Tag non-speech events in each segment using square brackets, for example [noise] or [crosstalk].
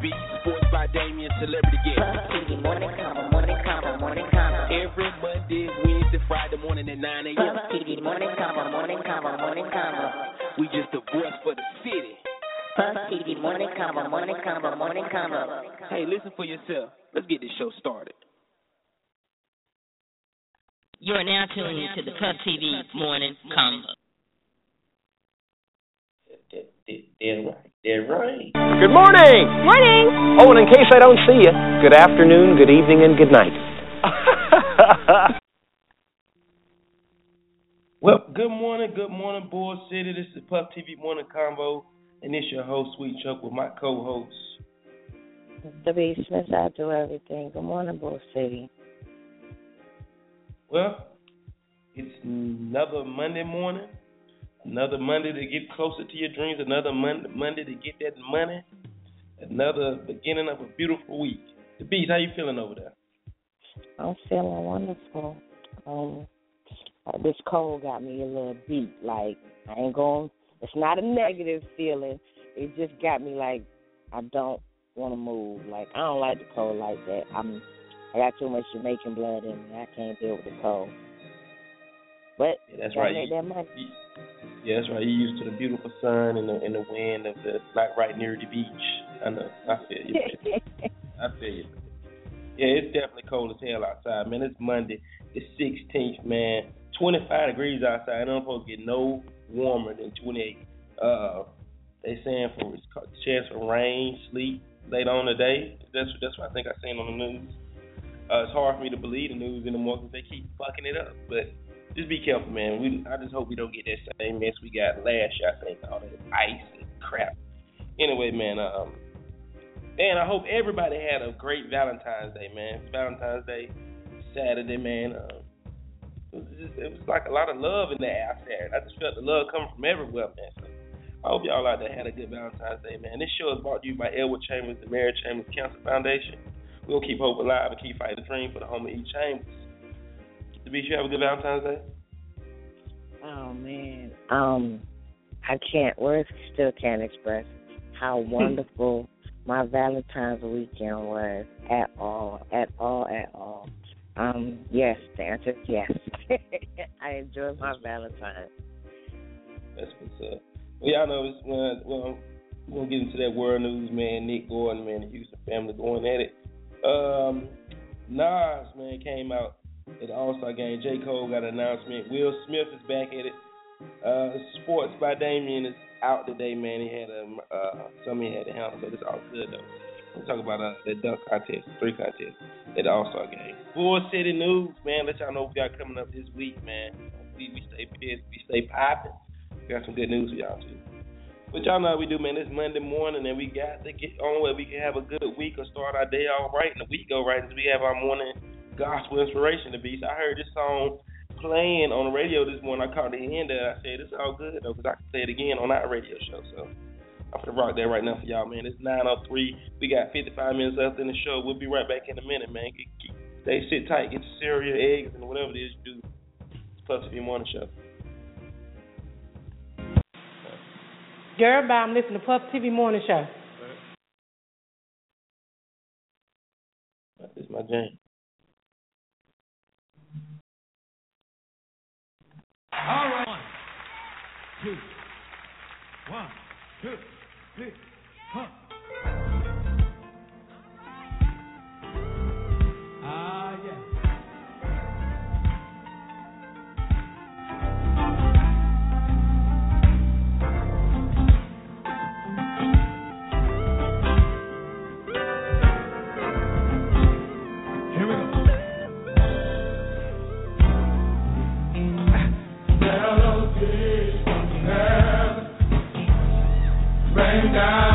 Sweet beat, sports by Damien, celebrity guest. Puff TV morning convo, morning convo, morning convo. Every Monday, Wednesday, Friday morning at 9 a.m. Puff TV morning convo, morning convo, morning convo. We just the voice for the city. Puff TV morning convo, morning convo, morning convo. Hey, listen for yourself. Let's get this show started. You are now tuning to the Puff TV Morning Convo. Dead right. Dead right. Good morning. Morning. Oh, and in case I don't see you, good afternoon, good evening, and good night. [laughs] Well, good morning, good morning, Bull City. This is Puff TV Morning Convo, and it's your host, Sweet Chuck, with my co-host. The B. Smith, I do everything. Good morning, Bull City. Well, it's another Monday morning, another Monday to get closer to your dreams, another Monday, Monday to get that money, another beginning of a beautiful week. The Beast, how you feeling over there? I'm feeling wonderful. Um, uh, this cold got me a little beat. Like I ain't going. It's not a negative feeling. It just got me like I don't want to move. Like I don't like the cold like that. I'm. I got too much Jamaican blood in me. I can't deal with the cold. But Yeah, that's right. Make that money. Yeah, that's right. You used to the beautiful sun and the and the wind of the like right near the beach. I know. I feel you. [laughs] I feel you. Yeah, it's definitely cold as hell outside, man. It's Monday, the 16th, man. 25 degrees outside. I'm supposed to get no warmer than 28. Uh, they saying for chance for rain, sleet later on today. That's that's what I think I seen on the news. Uh, it's hard for me to believe the news anymore because they keep fucking it up. But just be careful, man. We I just hope we don't get that same mess we got last year. I think all that ice and crap. Anyway, man. Um, and I hope everybody had a great Valentine's Day, man. It's Valentine's Day, Saturday, man. Um, it was just, it was like a lot of love in the air Saturday. I just felt the love coming from everywhere, man. So I hope y'all out there had a good Valentine's Day, man. This show is brought to you by Edward Chambers, the Mary Chambers Cancer Foundation. We'll keep hope alive and keep fighting the dream for the home of E. Chambers. To be sure, have a good Valentine's Day. Oh man. Um, I can't. Words still can't express how [laughs] wonderful my Valentine's weekend was at all, at all, at all. Um, yes, the answer is yes. [laughs] I enjoyed my Valentine's. That's what's up. Well, y'all know it's when well, we're gonna get into that world news, man. Nick Gordon, man, the Houston family going at it. Um, Nas, man, came out at the All Star game. J. Cole got an announcement. Will Smith is back at it. Uh, Sports by Damien is out today, man. He had a uh, he had to handle, but it's all good though. We'll talk about uh, the dunk contest, three contest at the All Star game. Bull City News, man. Let y'all know what we got coming up this week, man. We, we stay pissed, we stay popping. We got some good news for y'all too. But y'all know how we do, man. It's Monday morning, and we got to get on where we can have a good week or start our day off right, and the week go right as we have our morning gospel inspiration to be. So I heard this song playing on the radio this morning. I caught the end of it. I said, it's all good, though, because I can play it again on our radio show. So I'm going to rock that right now for y'all, man. It's 9.03. We got 55 minutes left in the show. We'll be right back in a minute, man. Stay sit tight. Get your cereal, eggs, and whatever it is you do. It's Puff TV Morning Show. Girl, bye. I'm listening to Puff TV Morning Show. This is my jam. All right. One, two, one, two, three. Down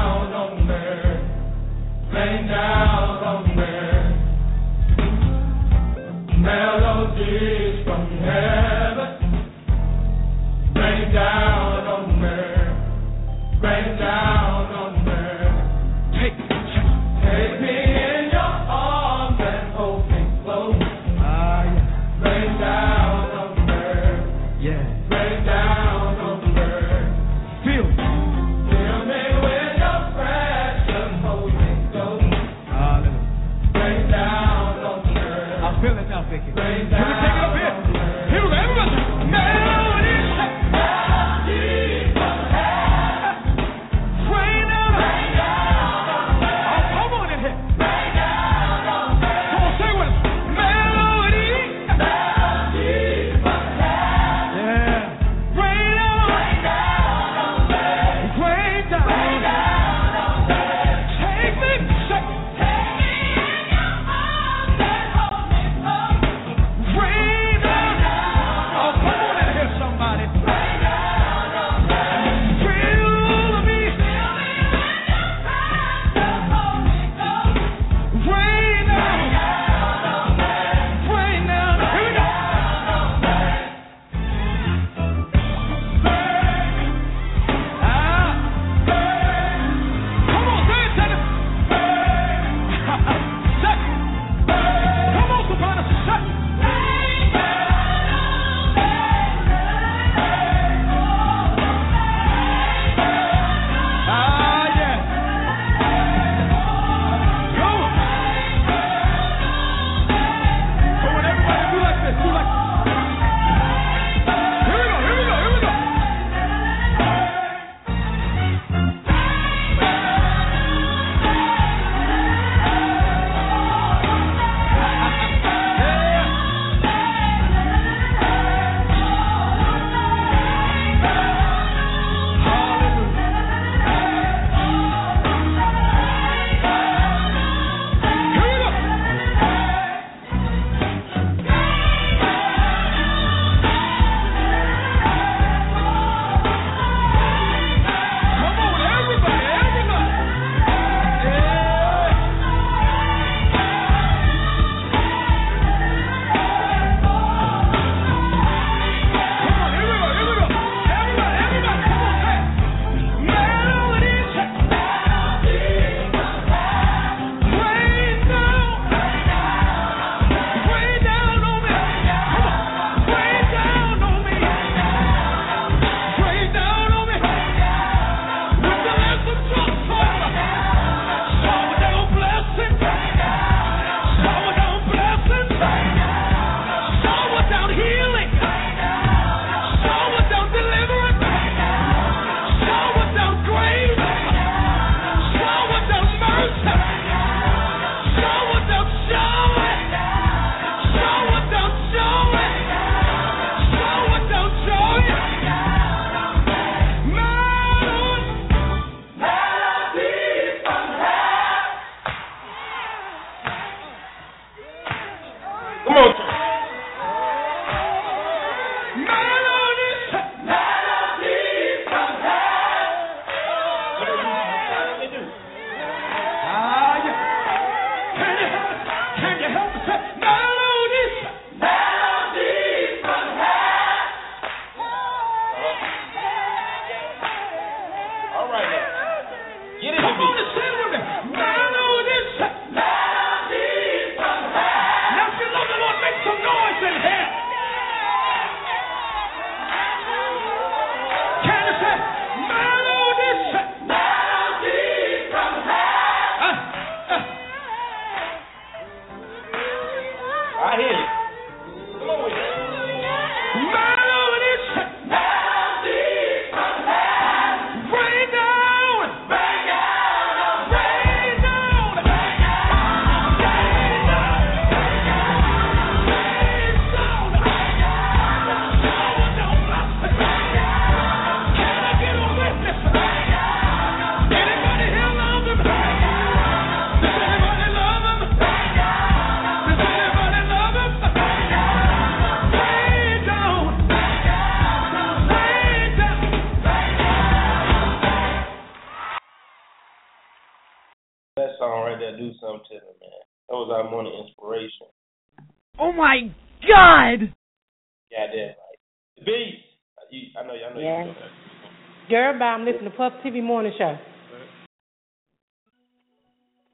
Girl, bye. I'm listening to Puff TV Morning Show.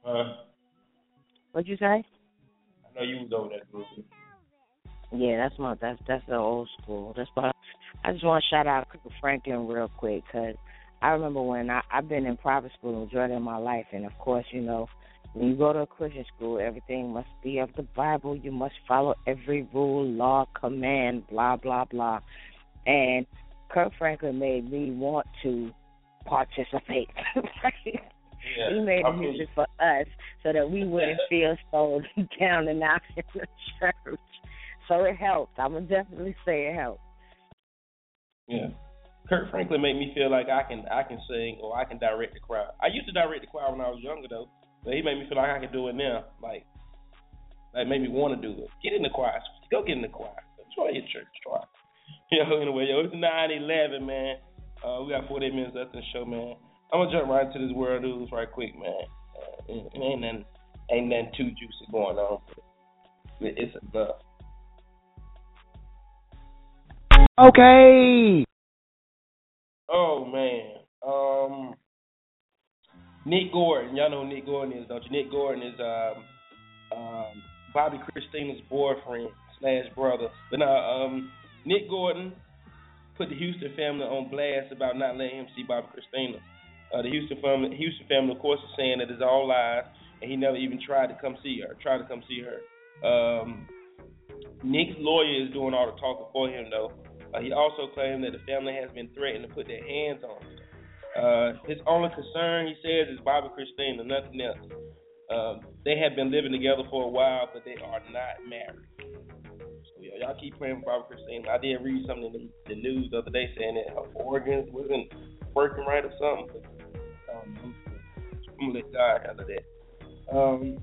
Huh? What'd you say? I know you was over there, groupie. Yeah, that's my that's that's the old school. That's why I just want to shout out Kirk Franklin real quick because I remember when I I've been in private school the majority of my life, and of course, you know, when you go to a Christian school, everything must be of the Bible. You must follow every rule, law, command, blah blah blah. And Kirk Franklin made me want to participate. [laughs] Yeah. he made I the music for us so that we wouldn't [laughs] feel so [laughs] down and out in the church. So it helped. I'm gonna definitely say it helped. Yeah. Kirk Franklin made me feel like I can I can sing or I can direct the crowd. I used to direct the crowd when I was younger though, but he made me feel like I can do it now. Like, like made me want to do it. Get in the choir. Go get in the choir. Enjoy your church choir. [laughs] Yo, anyway, yo, it's nine eleven, man. Uh, we got 48 minutes left in the show, man. I'm gonna jump right into this world news right quick, man. Uh, it, it ain't nothing, ain't nothing too juicy going on. It- it's enough. Okay. Oh man. Um Nick Gordon, y'all know who Nick Gordon is, don't you? Nick Gordon is um um Bobbi Kristina's boyfriend slash brother. But now um Nick Gordon put the Houston family on blast about not letting him see Bobbi Kristina. Uh, the Houston family Houston family of course is saying that it's all lies and he never even tried to come see her, tried to come see her. Um Nick's lawyer is doing all the talking for him though. Uh, he also claimed that the family has been threatened to put their hands on him. Uh, his only concern, he says, is Bobbi Kristina, nothing else. Um, they have been living together for a while, but they are not married. Y'all keep praying for Bobbi Kristina. I did read something in the, the news the other day saying that her organs wasn't working right or something. But, um, I'm, I'm gonna let God handle that. Um,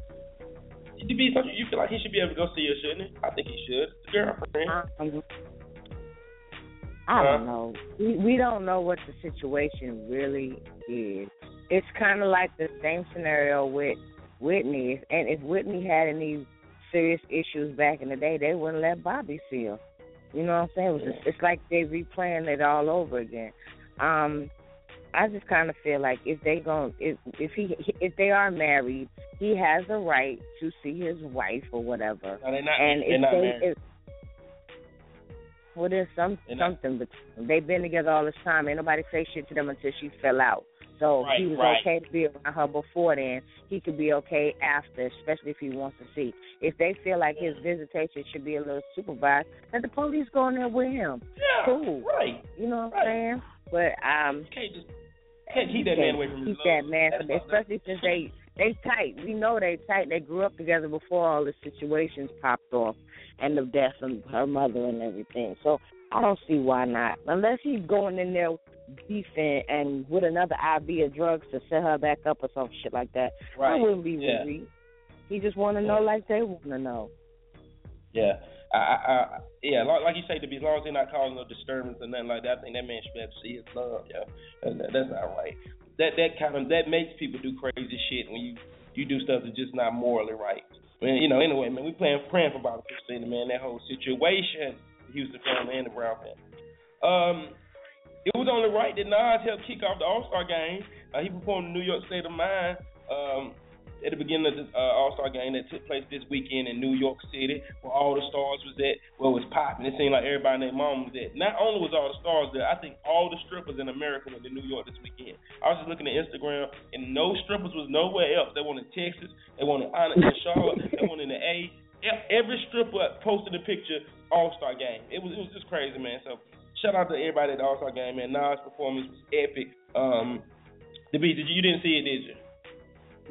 to be something you feel like he should be able to go see her, shouldn't he? I think he should. The girlfriend. Um, I don't know. We we don't know what the situation really is. It's kind of like the same scenario with Whitney. And if Whitney had any serious issues back in the day, they wouldn't let Bobby see her. You know what I'm saying? It was just, it's like they replaying it all over again. Um, I just kind of feel like if they gon' if if he if they are married, he has a right to see his wife or whatever. No, they're not. and if they married. if well, there's some They're not- something, but they've been together all this time. Ain't nobody say shit to them until she fell out. So Right, he was right. okay to be around her before then. He could be okay after, especially if he wants to see. If they feel like his visitation should be a little supervised, let the police go in there with him. Yeah, Cool. right. You know what Right. I'm saying? But um, You can't just can't keep that can't man away from his keep that man, from, especially since they they tight. We know they tight. They grew up together before all the situations popped off and the death of her mother and everything. So I don't see why not, unless he's going in there beefing and with another IV of drugs to set her back up or some shit like that. I wouldn't be Yeah. worried. He just want to know like they want to know. Yeah, I, I, I, yeah, like, like you say, to be as long as they're not causing no disturbance or nothing like that, I think that man should be able to see his love. Yeah, that, that- that's not right. That that kind of that makes people do crazy shit when you you do stuff that's just not morally right. Man, you know, anyway, man, we playing praying for Bobbi Kristina, man, that whole situation, the Houston family and the Brown family. Um, it was only right that Nas helped kick off the All Star game. Uh, he performed in New York State of Mind um, at the beginning of the uh, All Star game that took place this weekend in New York City, where all the stars was at. where it was popping. It seemed like everybody and their mom was at. Not only was all the stars there, I think all the strippers in America went to New York this weekend. I was just looking at Instagram, and no strippers was nowhere else. They went in Texas, they went in and Charlotte, they went in the A. Every stripper posted a picture All Star game. It was it was just crazy, man. So shout out to everybody at the All Star game, man. Nas' performance was epic. Um, the beat, did you, you didn't see it, did you?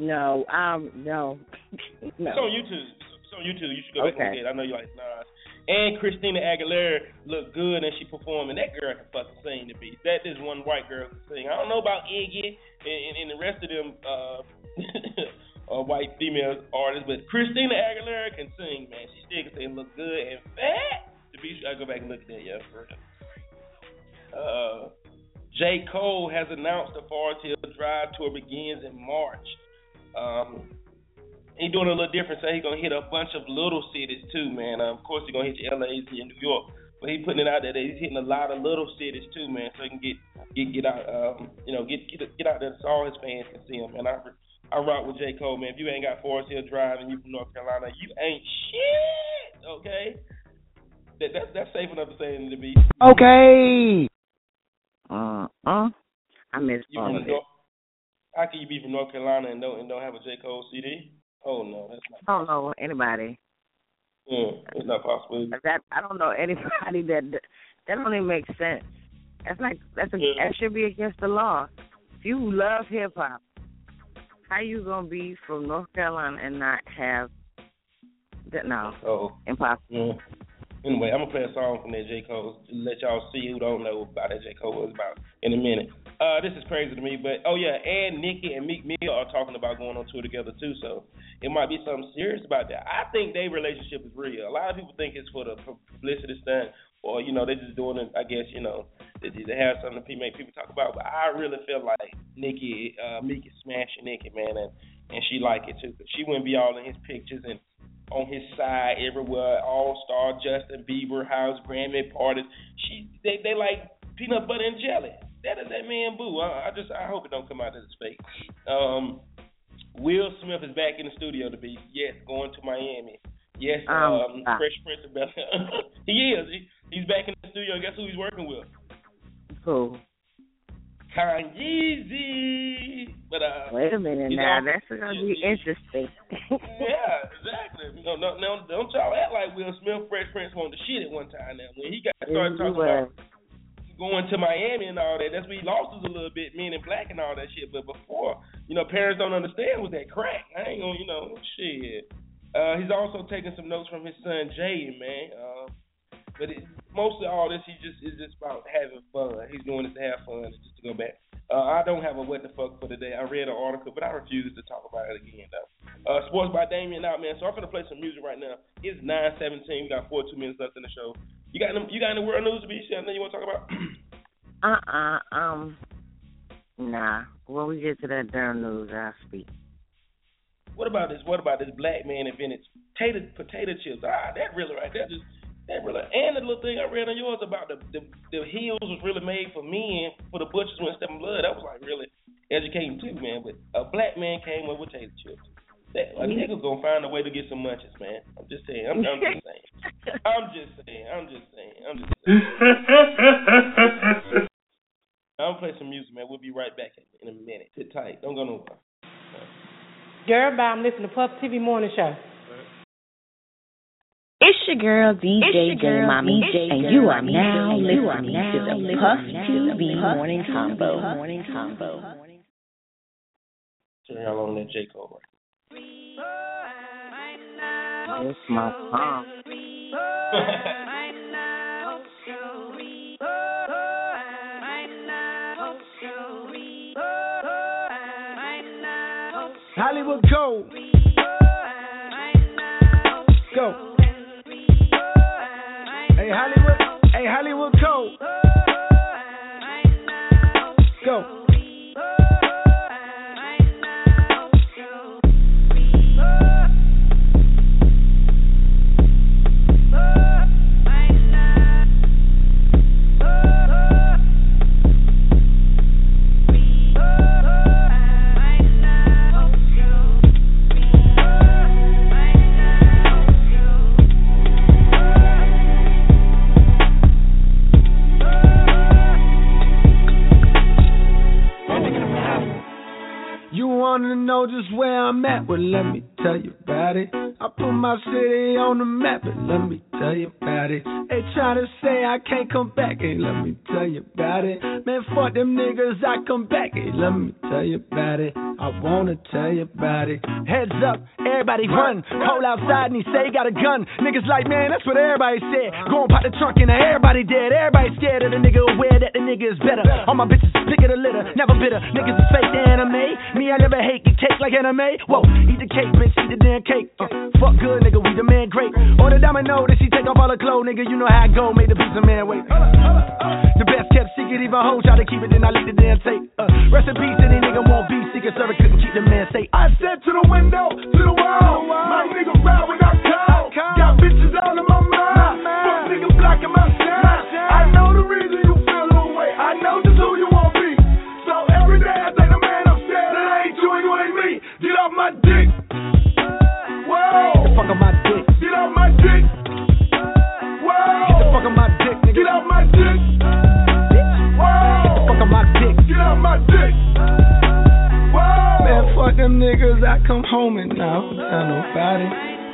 No, um, no, [laughs] no. It's on YouTube. It's on YouTube. You should go back and Okay. look at it. I know you like Nas. And Christina Aguilera looked good and she performed, and that girl can fucking sing the beat. That is one white girl can sing. I don't know about Iggy and, and, and the rest of them uh, [laughs] uh, white female artists, but Christina Aguilera can sing, man. She still can sing, look good and fat. To be sure, I go back and look at that, yeah, for real. Uh, J. Cole has announced the Forest Hills Drive tour begins in March. Um, he doing a little different. So he gonna hit a bunch of little cities too, man. Uh, of course, he's gonna hit your LA's and New York, but he's putting it out there that he's hitting a lot of little cities too, man. So he can get get get out, um, you know, get get get out there so all his fans can see him. And I I rock with J Cole, man. If you ain't got Forest Hill Drive and you from North Carolina, you ain't shit. Okay. That, that's that's safe enough to say in the beat. Okay. Uh uh. I miss You all of it. North, how can you be from North Carolina and don't and don't have a J Cole CD? Oh no, that's not. I don't know anybody. Mm, it's not possible. That I don't know anybody that that don't even make sense. That's like that's a, Yeah. that should be against the law. If you love hip hop, how you gonna be from North Carolina and not have that? No, Oh. impossible. Yeah. Anyway, I'm gonna play a song from that J Cole to let y'all see who don't know about that J Cole was about in a minute. Uh, this is crazy to me, but oh yeah, and Nicki and Meek Mill are talking about going on tour together too, so it might be something serious about that. I think their relationship is real. A lot of people think it's for the publicity stunt, or you know they're just doing it. I guess you know they, they have something to make people talk about. But I really feel like Nicki, uh, Meek is smashing Nicki, man, and and she like it too. 'cause she wouldn't be all in his pictures and on his side everywhere, all star Justin Bieber house, Grammy parties. She they they like peanut butter and jelly. That is that man boo. I, I just I hope it don't come out as fake. Um Will Smith is back in the studio to be yes, going to Miami. Yes, Um, um, ah. Fresh Prince of Bel [laughs] He is. He, he's back in the studio. Guess who he's working with? Cool. Kanye. But uh Wait a minute now. That's gonna be interesting. yeah. No, no, no, don't y'all act like Will Smith, Fresh Prince wanted the shit at one time. Now, when he got started He talking about going to Miami and all that, that's when he lost us a little bit, men in black and all that shit. But before, you know, parents don't understand was that crack. I ain't gonna, you know, shit. Uh, he's also taking some notes from his son Jay, man. Uh, but it, mostly all this, he just is just about having fun. He's doing it to have fun, just to go back. Uh, I don't have a what the fuck for today. I read an article, but I refuse to talk about it again though. Uh, Sports by Damien out, man. So I'm gonna play some music right now. It's 9:17. We got 42 minutes left in the show. You got any, you got any world news to be sharing? That you want to talk about? [clears throat] Uh uh um. Nah. When we get to that damn news, I'll speak. what about this? What about this black man invented potato potato chips? Ah, that really right there just that really. And the little thing I read on yours about the the, the heels was really made for men for the butchers when stepping blood. That was like really educating too, man. But a black man came with potato chips. That, a nigga's gonna find a way to get some munches, man. I'm just saying. I'm, I'm just saying. I'm just saying. I'm just saying. I'm just saying. [laughs] I'm gonna play some music, man. We'll be right back in a minute. Sit tight. Don't go nowhere. Girl, bye. I'm listening to Puff TV Morning Show. It's your girl DJ J Mommy, and you are now listening to the Puff TV Morning Convo. Morning Convo. Turn y'all on that J Cole. It's my song. Hollywood go. Go. Hey Hollywood. Hey Hollywood go. Go. Well, let me tell you about it. I put my city on the map, but let me tell you about it. They try to say I can't come back, let me tell you about it. Man, fuck them niggas, I come back, let me tell you about it. I wanna tell you about it. Heads up, everybody run. Cole outside and he say he got a gun. Niggas like, man, that's what everybody said. Go and pop the trunk and everybody dead. Everybody scared of the nigga, aware that the nigga is better. All my bitches pick of the litter, never bitter. Niggas is fake anime. Me, I never hate get cake like anime. Whoa, eat the cake, bitch, eat the damn cake. Uh, fuck good, nigga, we the man great. On the domino, that she take off all her clothes, nigga. You know how I go, made the pizza man wait. The best kept secret, even hoes try to keep it, then I leave the damn tape. Uh, rest in peace, any nigga won't be secret, sir. couldn't keep the man safe. I said to the window, to the wall, my nigga ride when I call. Got bitches all in my mind, fuck nigga blocking my sound. I know the reason you I know just who you want be. So every day I the man upstairs, that ain't you you ain't me. Get off my dick. Whoa. Niggas. I come home and I don't tell nobody.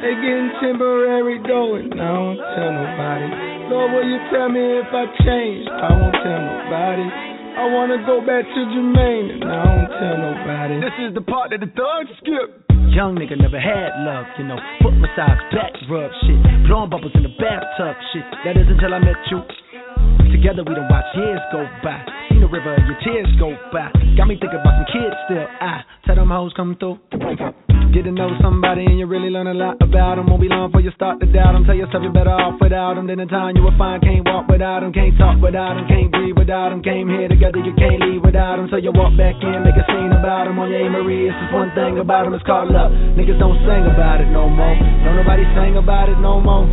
They getting temporary dough and I don't tell nobody. Lord, will you tell me if I changed? I won't tell nobody. I wanna go back to Jermaine and I don't tell nobody. This is the part that the thugs skip. Young nigga never had love, you know. Foot massage, back rub shit. Blowing bubbles in the bathtub shit. That is until I met you. Together we done watch years go by. The river, your tears go by. Got me thinking about some kids still. I tell them hoes come through. Get to know somebody and you really learn a lot about them. Won't be long before you start to doubt them. Tell yourself you're better off without them. Then in time you will find can't walk without them. Can't talk without them. Can't breathe without them. Came here together, you can't leave without them. So you walk back in, make a scene about them. On your. Marie, it's just one thing about them. It's called love. Niggas don't sing about it no more. Don't nobody sing about it no more.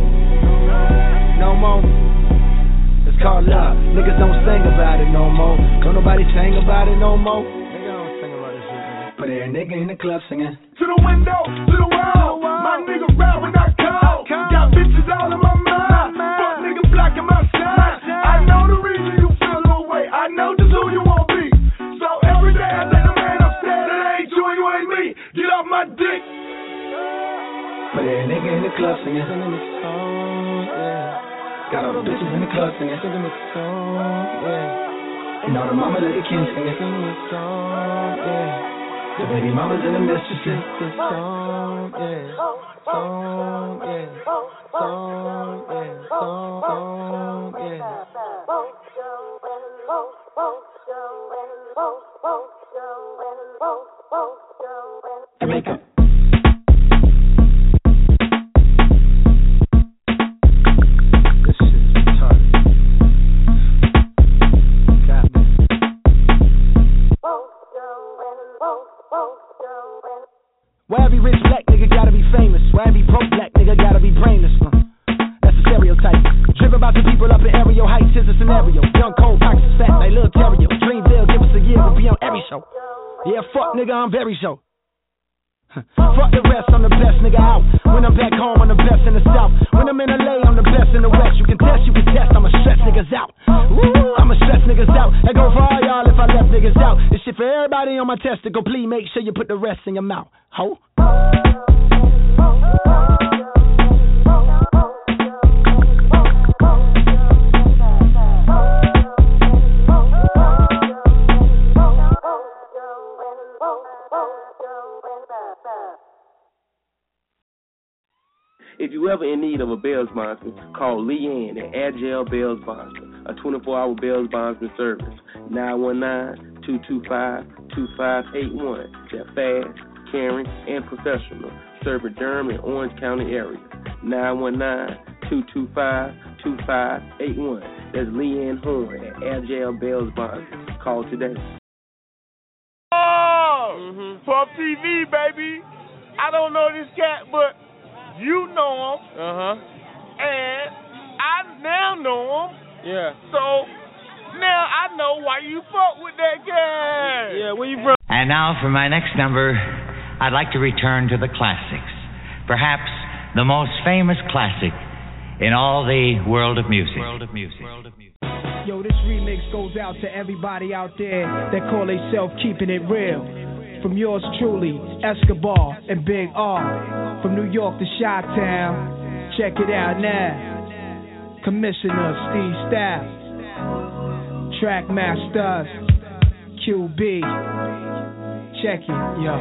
No more. It's called love. Niggas don't sing about it no more. Don't nobody sing about it no more. Nigga don't sing about this shit, nigga. But every nigga in the club singing. To the window, to the wall. My nigga ride when I call. Got bitches all in my mind. Fuck nigga blocking my shine. I know the reason you feel the way. I know just who you want to be. So every day I take a man upstairs. It ain't you and you ain't me. Get off my dick. But every nigga in the club singing. Got all the bitches in the club singing. Singing this song, yeah. And all the mama let the kids singing. Singing this song, yeah. The baby mamas and the mistresses. This song, yeah. Song, yeah. Song, yeah. Song, yeah. Jamaica. I'm very show. Fuck the rest, I'm the best nigga out. When I'm back home, I'm the best in the south. When I'm in LA, I'm the best in the west. You can test, you can test, I'ma stress niggas out. I'ma stress niggas out. That go for all y'all if I left niggas out. This shit for everybody on my testicle. Please make sure you put the rest in your mouth. Ho. If you ever in need of a bail Bondsman, call Leanne at Agile Bail Sponsor, a 24-hour bail Bondsman service. 919-225-2581. They're fast, caring, and professional. Serving Durham and Orange County area. 919-225-2581. That's Leanne Horn at Agile Bail Sponsor. Call today. Oh, mm-hmm. Puff TV, baby. I don't know this cat, but you know him. Uh huh. And I now know him. Yeah. So now I know why you fuck with that guy. Yeah, where you from? And now for my next number, I'd like to return to the classics. Perhaps the most famous classic in all the world of music. World of music. Yo, this remix goes out to everybody out there that call themselves keeping it real. From yours truly, Escobar and Big R. From New York to Chi Town. Check it out now. Commissioner Steve Stoute. Track Masters, QB. Check it, yo.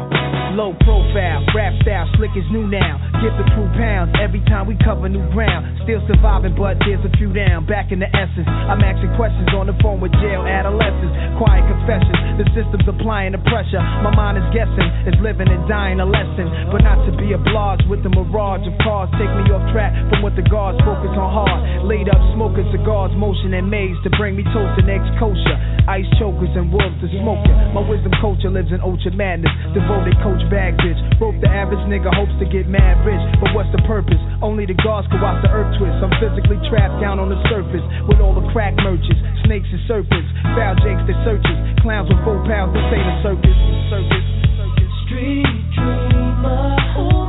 Low profile, rap style, slick as new now. Give the crew pounds every time we cover new ground. Still surviving, but there's a few down. Back in the essence, I'm asking questions on the phone with jail adolescents. Quiet confessions, the system's applying the pressure. My mind is guessing, is living and dying a lesson. But not to be obliged with the mirage of cars. Take me off track from what the guards focus on hard. Laid up smoking cigars, motion and maze to bring me toast and eggs kosher. Ice chokers and wolves to smoking. My wisdom culture lives in ultra madness. Devoted coach bag bitch. Broke the average nigga hopes to get mad rich. But what's the purpose? Only the gods can watch the earth twist. I'm physically trapped down on the surface with all the crack merchants, snakes and serpents, foul jakes that searches, clowns with four pounds. This ain't a circus. Circus. Circus. Street dreamer.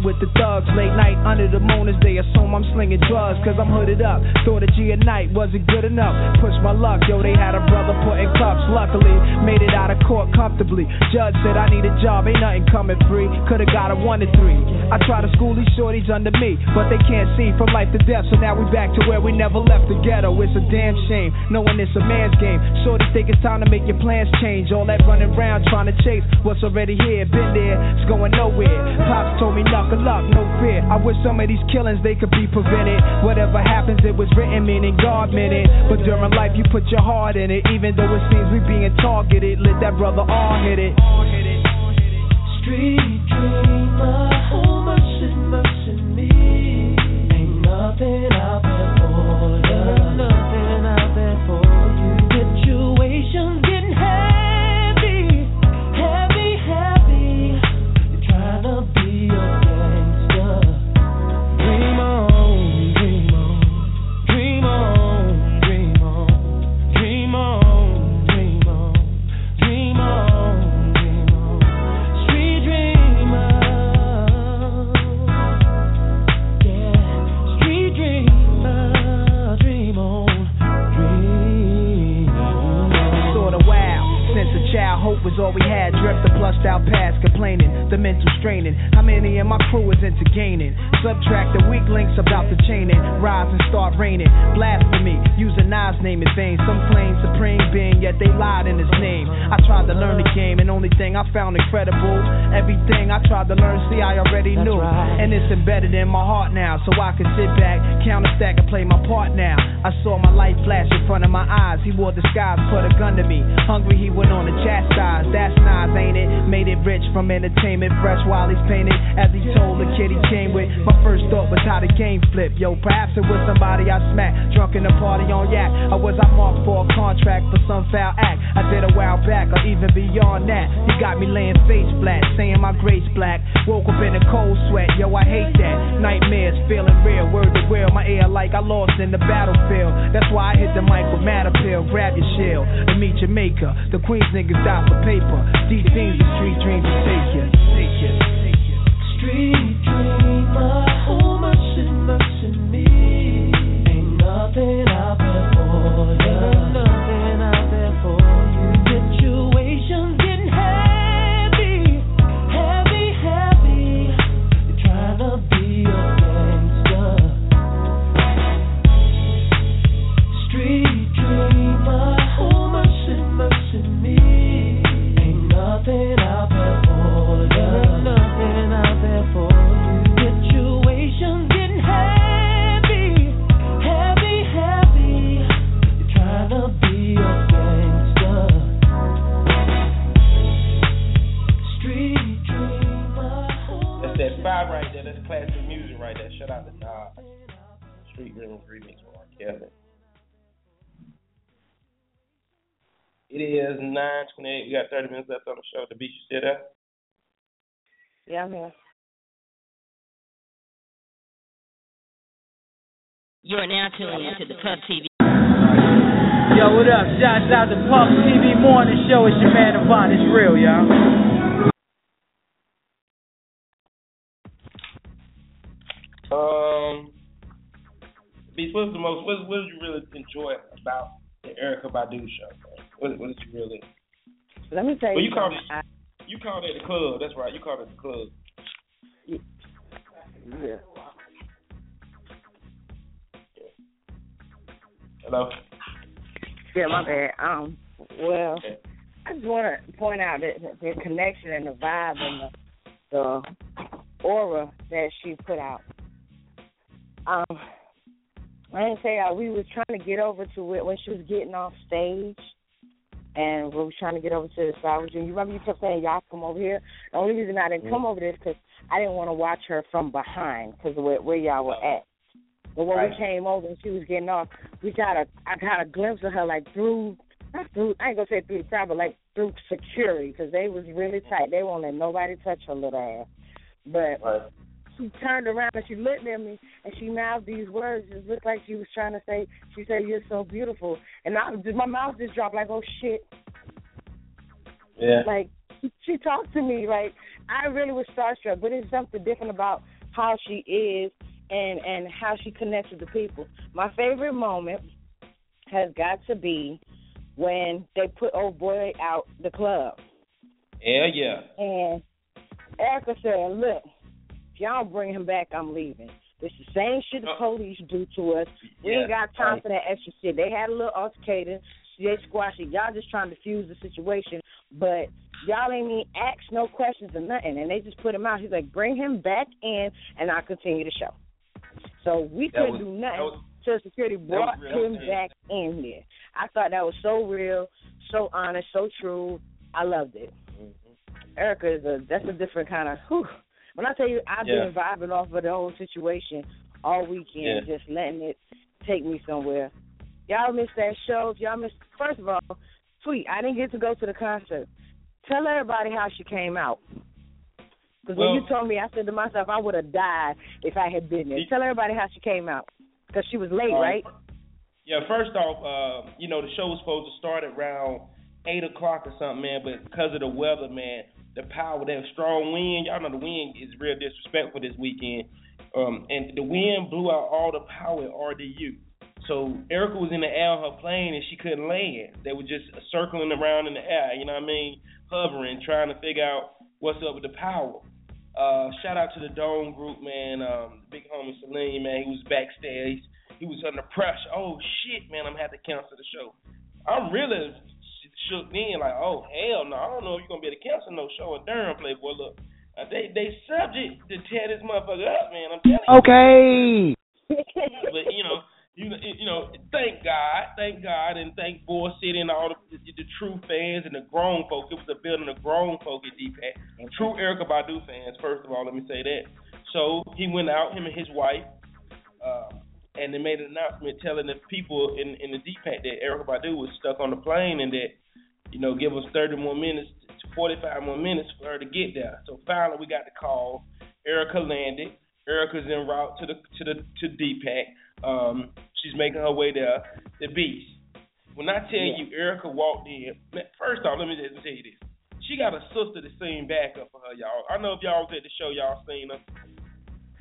With the thugs late night under the moon as they assume I'm slinging drugs cause I'm hooded up. Thought a G at night wasn't good enough. Push my luck, yo, they had a brother put in cuffs. Luckily, made it out of court comfortably. Judge said I need a job, ain't nothing coming free. Could've got a one to three. I try to school these shorties under me, but they can't see from life to death. So now we back to where we never left the ghetto. It's a damn shame, knowing it's a man's game. Shorty think it's time to make your plans change. All that running around trying to chase what's already here, been there, it's going nowhere. Pops told me knuckle up, no fear. I wish some of these killings they could be prevented. Whatever happens, it was written, meaning God meant it. But during life, you put your heart in it, even though it seems we being targeted. Let that brother all hit it. Street dreamer, much is mercy me? Ain't nothing Plushed past, complaining, the mental straining. How many in my crew is into gaining? Subtract the weak links about the chain and Rise and start raining. Blasphemy, using Nas name in vain. Some claim supreme being, yet they lied in his name. I tried to learn the game, and only thing I found incredible. Everything I tried to learn, see, I already knew. And it's embedded in my heart now, so I can sit back, count a stack, and play my part now. I saw my light flash in front of my eyes. He wore disguise, put a gun to me. Hungry, he went on to chastise. That's Nas, ain't it? Made it rich from entertainment, fresh while he's painted. As he told the kid he came with, my first thought was how the game flip. Yo, perhaps it was somebody I smacked, drunk in the party on yak. Or was I marked for a contract for some foul act I did a while back, or even beyond that? He got me laying face flat, saying my grace black. Woke up in a cold sweat, yo, I hate that. Nightmares feeling real, word to real. My ear like I lost in the battlefield. That's why I hit the mic with matter pill. Grab your shell and meet your maker. The Queens niggas die for paper. These things the street dreams will take you. Take you. Street dreamer, how 9:28. We got 30 minutes left on the show. The beach, you still there? Yeah, I'm here. You're now tuning into the Puff TV. Yo, what up? Shouts out to Puff TV Morning Show. It's your man Avant. It's real, y'all. Um, Beach, what's the most? What, what did you really enjoy about the Erykah Badu show? What, what did you really? Let me tell Well, you. you called it. something. You called it the club. That's right. You called it the club. Yeah. Hello. Yeah, my bad. Um, well, I just want to point out that the connection and the vibe and the, the aura that she put out. Um, I didn't say uh, we was trying to get over to it when she was getting off stage, and we was trying to get over to the side. You remember you kept saying y'all come over here. The only reason I didn't come mm-hmm. over there is because I didn't want to watch her from behind because of where, where y'all were at. But when Right. we came over and she was getting off, we got a I got a glimpse of her like through not through I ain't gonna say through the crowd, but like through security because they was really tight. They won't let nobody touch her little ass. But Right. She turned around and she looked at me and she mouthed these words. It looked like she was trying to say. She said, "You're so beautiful," and I my mouth just dropped like, "Oh shit!" Yeah. Like she talked to me like I really was starstruck. But it's something different about how she is and and how she connects with the people. My favorite moment has got to be when they put old boy out the club. Yeah, yeah. And Erykah said, "Look, y'all bring him back, I'm leaving." It's the same shit the uh, police do to us. We ain't got time for that extra shit. They had a little altercation. They squashed it. Y'all just trying to defuse the situation, but y'all ain't even ask no questions or nothing. And they just put him out. He's like, bring him back in, and I'll continue the show. So we That couldn't was- do nothing was- till security brought him back in there. I thought that was so real, so honest, so true. I loved it. Mm-hmm. Erykah is a that's a different kind of. Whew. When I tell you, I've Yeah. been vibing off of the whole situation all weekend, Yeah. just letting it take me somewhere. Y'all missed that show. Y'all missed. First of all, sweet. I didn't get to go to the concert. Tell everybody how she came out. Because when you told me, I said to myself, I would have died if I had been there. Tell everybody how she came out. Because she was late, Um, right? Yeah, first off, uh, you know, the show was supposed to start at around eight o'clock or something, man, but because of the weather, man, the power, that strong wind, y'all know the wind is real disrespectful this weekend. Um, and the wind blew out all the power at RDU. So Erykah was in the air on her plane and she couldn't land. They were just circling around in the air, you know what I mean? Hovering, trying to figure out what's up with the power. Uh, shout out to the Dome group, man. Um, big homie Celine, man, he was backstage. He was under pressure. Oh shit, man, I'm gonna have to cancel the show. I'm really shook then, like, oh hell no, I don't know if you're gonna be able to cancel no show in Durham, Playboy. Look, uh, they they subject to tear this motherfucker up, man. I'm telling you. Okay. [laughs] But you know, you you know, thank God, thank God, and thank Bull City and all the, the, the true fans and the grown folk. It was a building of grown folk at DPAC. True Erykah Badu fans, first of all, let me say that. So he went out, him and his wife, um, and they made an announcement telling the people in in the DPAC that Erykah Badu was stuck on the plane and that, you know, give us 30 more minutes, to 45 more minutes for her to get there. So finally, we got the call. Erykah landed. Erykah's en route to the to the to DPAC. Um, she's making her way there. The beast. When I tell Yeah. you, Erykah walked in. First off, let me just tell you this. She got a sister to sing backup for her, y'all. I know if y'all was at the show, y'all seen her.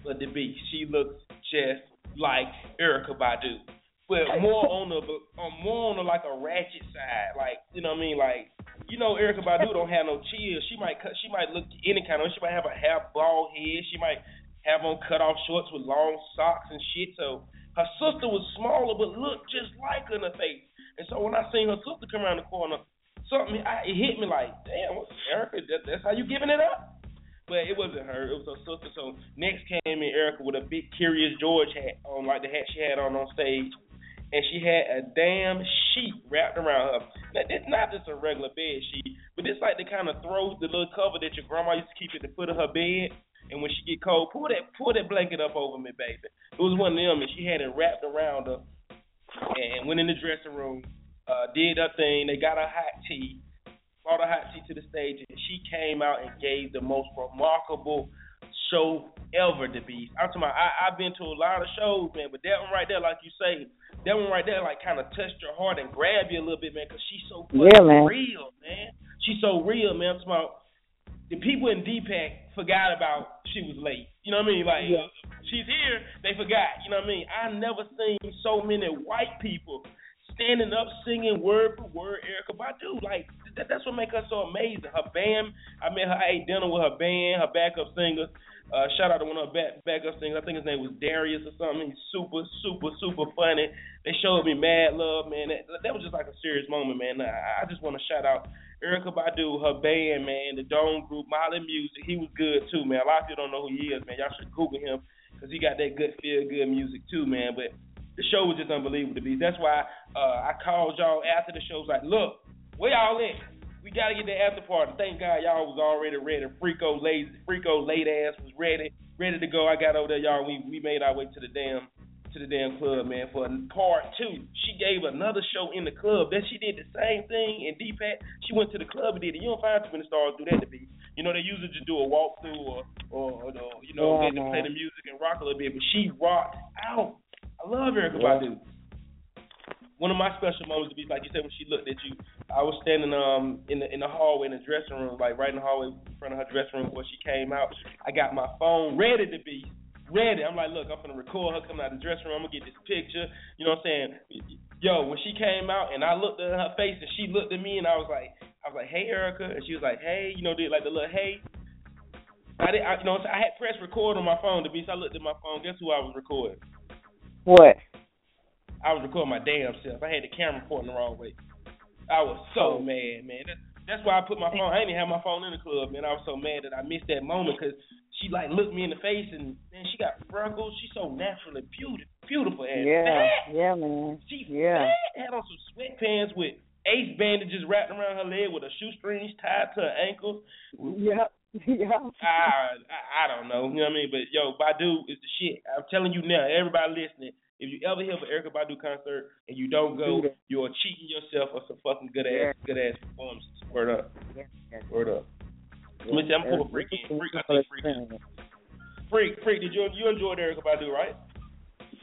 But the beast, she looks just like Erykah Badu, but more on the um, more on the like a ratchet side. Like you know what I mean? Like you know Erykah Badu don't have no chill. She might cut. She might look any kind of. She might have a half bald head. She might have on cut off shorts with long socks and shit. So her sister was smaller but looked just like her in the face. And so when I seen her sister come around the corner, something I, it hit me like, damn, what's Erykah? That, that's how you giving it up? But it wasn't her. It was her sister. So next came in Erykah with a big Curious George hat on, like the hat she had on on stage, and she had a damn sheet wrapped around her. Now, it's not just a regular bed sheet, but it's like the kind of throws the little cover that your grandma used to keep at the foot of her bed. And when she get cold, pull that pull that blanket up over me, baby. It was one of them, and she had it wrapped around her, and went in the dressing room, uh, did her thing. They got her hot tea, brought her hot tea to the stage, and she came out and gave the most remarkable show ever to be. I'm talking about, I, I've been to a lot of shows, man, but that one right there, like you say, that one right there, like kind of touched your heart and grabbed you a little bit, man, because she's so Yeah, man. real, man. She's so real, man. I'm talking about the people in DPAC forgot about she was late. You know what I mean? Like Yeah. she's here, they forgot. You know what I mean? I never seen so many white people standing up singing word for word Erykah Badu. Like that, that's what make her so amazing. Her band, I met her, I ate dinner with her band, her backup singer. Uh, shout out to one of her back, backup singers. I think his name was Darius or something. He's super, super, super funny. They showed me mad love, man. That, that was just like a serious moment, man. I, I just want to shout out Erykah Badu, her band, man, the Dome Group, Molly Music. He was good too, man. A lot of people don't know who he is, man. Y'all should Google him because he got that good feel good music too, man. But the show was just unbelievable to be. That's why uh, I called y'all after the show. Was like, look, where y'all at? We gotta get the after party. Thank God y'all was already ready. Freako lazy, Freako late ass was ready, ready to go. I got over there, y'all. We we made our way to the damn to the damn club, man, for part two. She gave another show in the club. Then she did the same thing in DPAC. She went to the club and did it. You don't find too many stars do that to be. You know, they usually just do a walkthrough or, or, or you know, Yeah, get to play the music and rock a little bit. But she rocked out. I love Erykah Yeah. Badu. One of my special moments to be like you said when she looked at you I was standing um in the in the hallway in the dressing room, like right in the hallway in front of her dressing room before she came out. I got my phone ready to be ready. I'm like, look, I'm gonna record her coming out of the dressing room. I'm gonna get this picture. You know what I'm saying? Yo, when she came out and I looked at her face and she looked at me and I was like, I was like, hey Erykah, and she was like, hey, you know, did like the little hey. I did, I, you know, I had pressed record on my phone to be. So I looked at my phone. Guess who I was recording? What? I was recording my damn self. I had the camera pointing the wrong way. I was so Oh. mad, man. That, that's why I put my phone. I didn't even have my phone in the club, man. I was so mad that I missed that moment because she like looked me in the face and man, she got freckles. She's so naturally beautiful, beautiful and Yeah, fat. yeah, man. She Yeah. fat. Had on some sweatpants with ace bandages wrapped around her leg with her shoestrings tied to her ankles. Yep. [laughs] Yeah. I, I I don't know, you know what I mean? But yo, Badu is the shit. I'm telling you now, everybody listening, if you ever hear of an Erykah Badu concert and you don't go, Do you're cheating yourself of some fucking good ass good ass performances. Word up. Word up. Let me see, I'm pulling freak in. Freak, I think freak in. Freak, freak, did you you enjoyed Erykah Badu, right?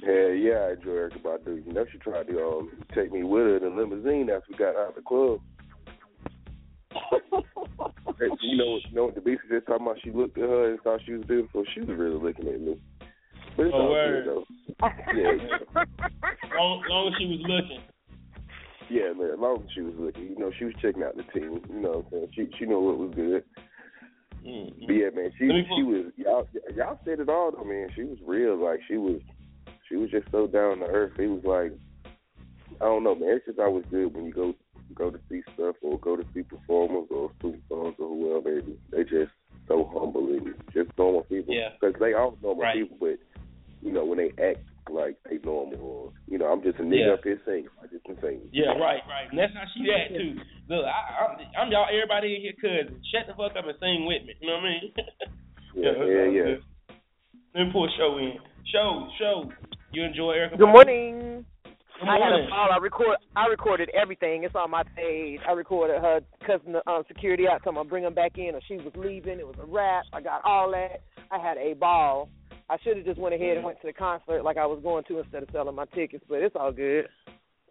Yeah, yeah, I enjoy Erykah Badu. You know, she tried to um take me with her in the limousine after we got out of the club. [laughs] Hey, you know, you know what the beast was just talking about? She looked at her and thought she was beautiful. She was really looking at me. But it's Oh, all word. good though. [laughs] Yeah, Long, long as she was looking. yeah, man. As long as she was looking, you know, she was checking out the team. You know, what I'm saying? she she knew what was good. Mm-hmm. But yeah, man, she she was y'all y'all said it all though, man. She was real. Like she was she was just so down to earth. It was like I don't know, man. It's just always good when you go go to see stuff or go to see performers or superstars or whoever. They they just so humble and just normal people. Yeah. Because they all normal Right. people, but you know when they act like they normal or you know I'm just a nigga Yeah. up here singing. I just can sing. Yeah, right, right. And that's how she at too. Look, I, I'm, I'm y'all, everybody in here, cousin. Shut the fuck up and sing with me. You know what I mean? [laughs] Yeah, [laughs] that's yeah, all yeah. good. Let me pull show in. Show, show. You enjoy Erykah? Good Badu? morning. I had a ball. I record. I recorded everything. It's on my page. I recorded her cussing the um, security out, telling her bring him back in, or she was leaving. It was a wrap. I got all that. I had a ball. I should have just went ahead and went to the concert like I was going to instead of selling my tickets, but it's all good.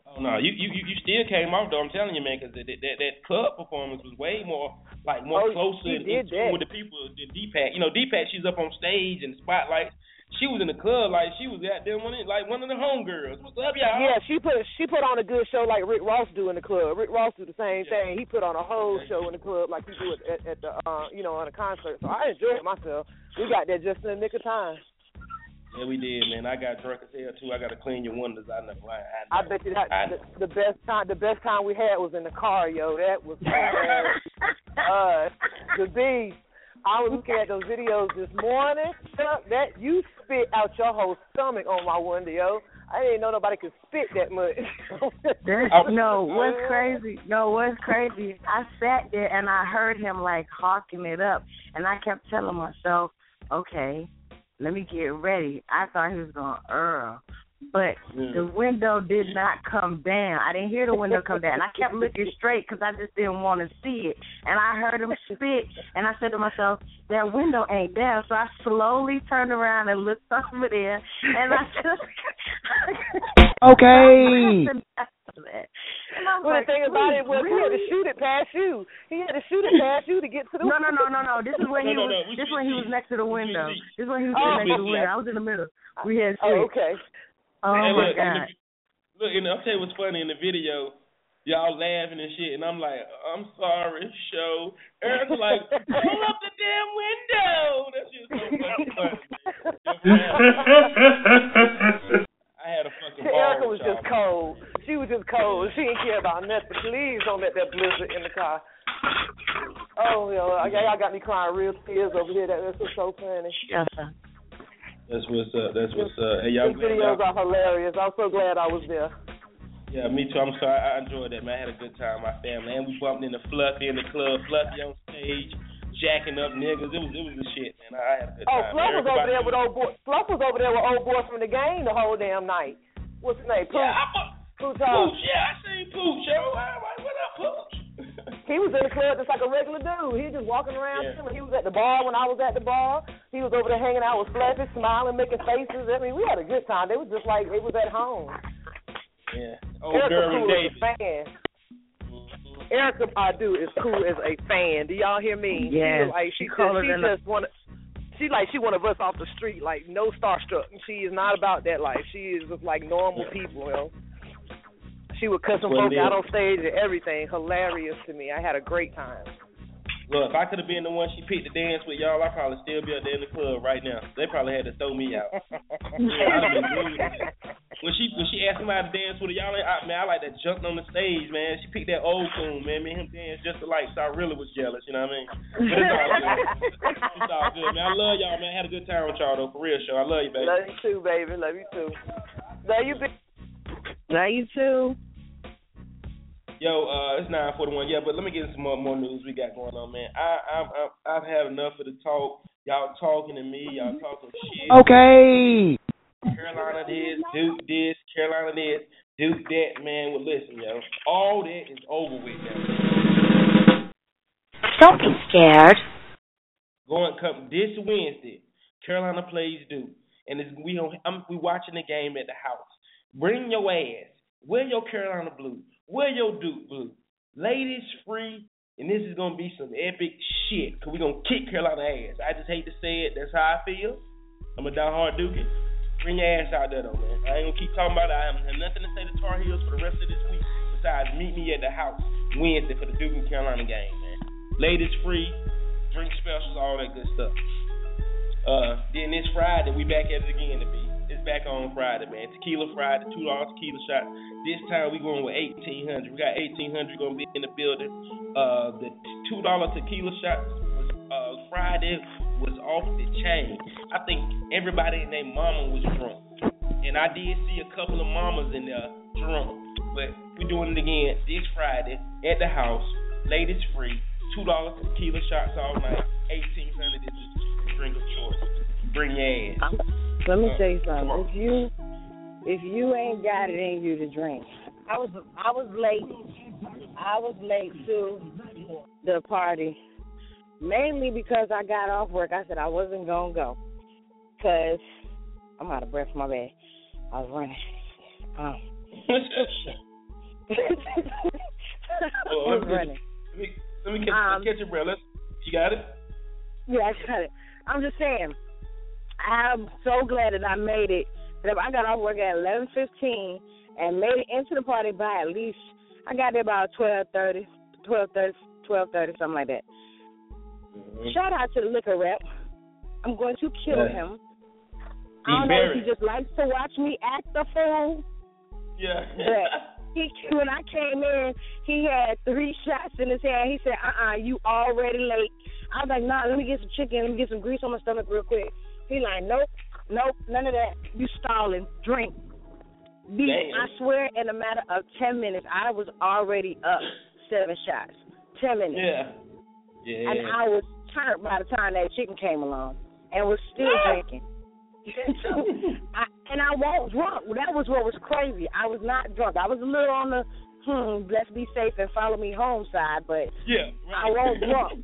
Oh no, you you you still came off though. I'm telling you, man, because that, that that club performance was way more like more Oh, closer and did in tune that. with the people than DPAC. You know, DPAC, she's up on stage and spotlight. She was in the club like she was out there one of, like one of the homegirls. What's up, y'all? Yeah, she put she put on a good show like Rick Ross do in the club. Rick Ross do the same thing. He put on a whole show in the club like he do it at, at the uh you know on a concert. So I enjoyed myself. We got there just in the nick of time. Yeah, we did, man. I got drunk as hell too. I got to clean your windows. I know. I, I, I bet you that I- the, the best time the best time we had was in the car, yo. That was [laughs] uh the beast. I was looking at those videos this morning. That you spit out your whole stomach on my window. I didn't know nobody could spit that much. [laughs] No, what's crazy? No, what's crazy? I sat there and I heard him like hawking it up, and I kept telling myself, "Okay, let me get ready." I thought he was to Earl, but the window did not come down. I didn't hear the window come down. I kept looking straight because I just didn't want to see it, and I heard him spit, and I said to myself, "That window ain't down." So I slowly turned around and looked over there, and I [laughs] just [laughs] Okay. And I was Well, like, the thing about it was he had to shoot it past you. He had to shoot it past you to get to the. No, no, no, no, no. This is when [laughs] No, he no, was. no, we This when he was next to the window. This when he was Oh, next to the window. I was in the middle. We had Oh, okay. Oh Hey, my look, god. Look, and I'll tell you what's funny in the video. Y'all laughing and shit, and I'm like, I'm sorry, show. Erykah like, pull up the damn window. That shit was so fucking funny. I had a fucking ball. Erykah was just cold. She was just cold. She didn't care about nothing. Please don't let that blizzard in the car. Oh, yo, I- y'all got me crying real tears over here. That this was so funny. Yes, That's what's up. That's what's up. Hey, y'all These videos are hilarious. I'm so glad I was there. Yeah, me too. I'm sorry. I enjoyed that, man. I had a good time my family. And we bumped into Fluffy in the club. Fluffy on stage, jacking up niggas. It was it was the shit, man. I had a good Oh, time. Oh, Fluff was over there with old boy. Fluff was over there with old boy from the game the whole damn night. What's his name? Pooch. Yeah, I Pooch. Pooch, yeah, I seen Pooch, yo. What up, Pooch? [laughs] He was in the club just like a regular dude. He was just walking around. Yeah. He was at the bar when I was at the bar. He was over there hanging out with Fluffy, smiling, making faces. I mean, we had a good time. They was just like they was at home. Yeah. Old Erykah girl cool and as David. a fan. Erykah Badu is cool as a fan. Do y'all hear me? Yes, She, like she, she just, cooler she than a- just one. She like she one of us off the street, like no starstruck. She is not about that life. She is just like normal people, you know. She would cuss some Well, folks out on stage and everything. Hilarious to me. I had a great time. Look, if I could have been the one she picked to dance with y'all, I'd probably still be up there in the club right now. They probably had to throw me out. [laughs] yeah, I'd have been glued. When she when she asked somebody to dance with her, y'all, I, man, I like that jumped on the stage, man. She picked that old coon, man. Me and him dance just alike, so I really was jealous, you know what I mean? But it's all good. It's all good, man. I love y'all, man. I had a good time with y'all though, for real, show. I love you, baby. Love you too, baby. Love you too. Love you, baby. Love you too. Yo, uh, it's nine forty one. Yeah, but let me get into some more, more news we got going on, man. I, I'm, I'm, I've had enough of the talk. Y'all talking to me. Y'all talking shit. Okay. Carolina this, Duke this, Carolina this, Duke that. Man, well, listen, yo, all that is over with now. Don't be scared. Going come this Wednesday, Carolina plays Duke, and it's, we I'm, we watching the game at the house. Bring your ass. Wear your Carolina blue. Wear your Duke blue. Ladies free, and this is gonna be some epic shit. Cause we gonna kick Carolina ass. I just hate to say it. That's how I feel. I'm a diehard Duke. Bring your ass out there though, man. I ain't gonna keep talking about it. I have nothing to say to Tar Heels for the rest of this week. Besides, meet me at the house Wednesday for the Duke and Carolina game, man. Ladies free, drink specials, all that good stuff. Uh, then this Friday we back at it again to be. It's back on Friday, man. Tequila Friday, two dollars tequila shots. This time we going with eighteen hundred. We got eighteen hundred gonna be in the building. Uh, the two dollar tequila shots was uh Friday was off the chain. I think everybody and their mama was drunk, and I did see a couple of mamas in there drunk. But we doing it again this Friday at the house. Ladies free. Two dollars tequila shots all night. Eighteen hundred is the drink of choice. Bring your ass. Let me tell you something. If you if you ain't got it in you to drink, I was I was late. I was late to the party, mainly because I got off work. I said I wasn't gonna go, cause I'm out of breath. My bad. I was running. Um, [laughs] I Oh, was me- running. Let me, let me catch, Um, catch your breath. Let's, you got it? Yeah, I got it. I'm just saying. I'm so glad that I made it. That I got off work at 11:15 and made it into the party by at least. I got there about 12:30, 12:30, 12:30, something like that. Shout out to the liquor rep. I'm going to kill Yeah. him. Be I don't know if he just likes to watch me act the fool. Yeah. But he, when I came in, he had three shots in his hand. He said, "Uh, uh you already late." I was like, "Nah, let me get some chicken. Let me get some grease on my stomach real quick." He like, "Nope, nope, none of that. You stalling. Drink." Damn. I swear, in a matter of ten minutes, I was already up seven shots. Ten minutes. Yeah. Yeah. And I was turned by the time that chicken came along, and was still drinking. [laughs] I, and I wasn't drunk. That was what was crazy. I was not drunk. I was a little on the hmm, let's be safe and follow me home side, but yeah. I wasn't drunk.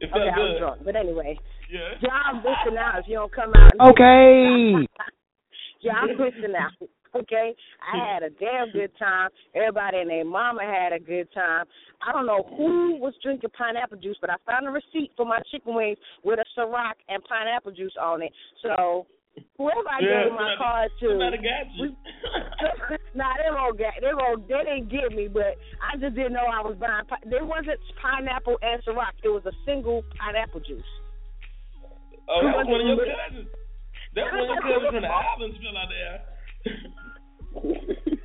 It felt okay, I was drunk. [laughs] But anyway, Yeah. y'all missing out if you don't come out. and- Okay. [laughs] y'all missing out. Okay, I had a damn good time. Everybody and their mama had a good time. I don't know who was drinking pineapple juice, but I found a receipt for my chicken wings with a Ciroc and pineapple juice on it. So whoever I Yeah, gave my somebody- card to, somebody got you. [laughs] nah, they won't get, they won't, they didn't get me, but I just didn't know I was buying. There wasn't pineapple and Ciroc. It was a single pineapple juice. Oh, that was one of your cousins. That was one of your cousins from the islands still out there. [laughs]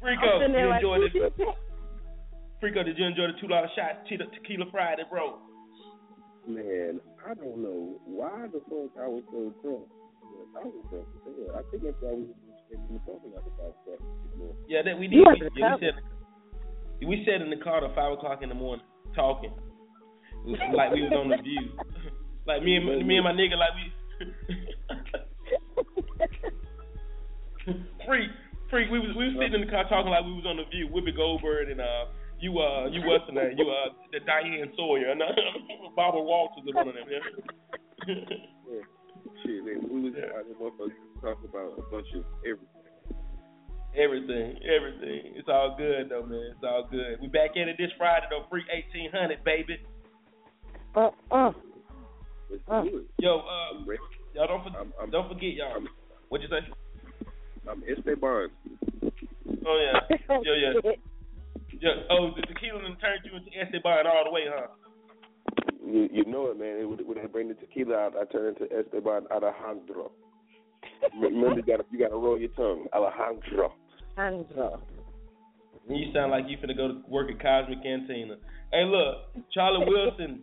Frico, I'm sitting you there like, enjoyed it? Frico, did you enjoy the two dollar shot te- tequila Friday, bro? Man, I don't know why the fuck I was so drunk. I was drunk. as. I think that's why we were talking about that. Yeah, that we You did. We, yeah, we cover. said we sat in the car till five o'clock in the morning talking, It was like we was on the view. [laughs] like me and my, me and my nigga, like we. [laughs] freak, freak. We was we was sitting in the car talking like we was on the view. Whoopi Goldberg and uh you uh you what's the name? You uh the Diane Sawyer and uh, [laughs] Barbara Walters and one of them. Yeah. Yeah. Shit, man, we was out there motherfuckers talking about a bunch of everything. Everything, everything. It's all good though, man. It's all good. We back in it this Friday though, free eighteen hundred, baby. Uh uh. Uh. Yo, uh, y'all don't for, I'm, I'm, don't forget y'all. What'd you say? I'm Esteban. Oh yeah, [laughs] yo yeah. Yeah. Oh, the tequila done turned you into Esteban all the way, huh? You, you know it, man. When when they bring the tequila out, I turn into Esteban Alejandro. Remember, you gotta you gotta roll your tongue, Alejandro. Alejandro. You sound like you finna go to work at Cosmic Cantina. Hey, look, Charlie [laughs] Wilson,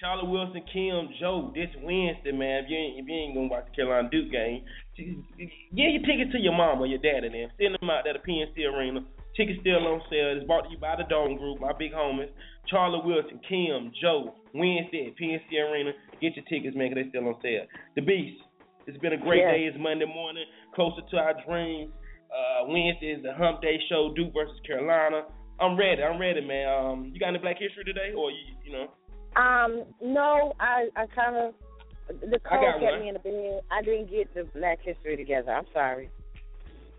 Charlie Wilson, Kem, Joe, this Wednesday, man. If you ain't if you ain't gonna watch the Carolina Duke game, get your tickets to your mom or your dad and them. Send them out there to PNC Arena. Tickets still on sale. It's brought to you by the Dome Group, my big homies. Charlie Wilson, Kem, Joe, Wednesday at PNC Arena. Get your tickets, man, because they still on sale. The Beast. It's been a great Yeah. day. It's Monday morning, closer to our dreams. Uh, Wednesday is the Hump Day show, Duke versus Carolina. I'm ready. I'm ready, man. Um, you got any Black History today, or you, you know? Um, no, I I kind of the I cold got kept one. me in the bed. I didn't get the Black History together. I'm sorry.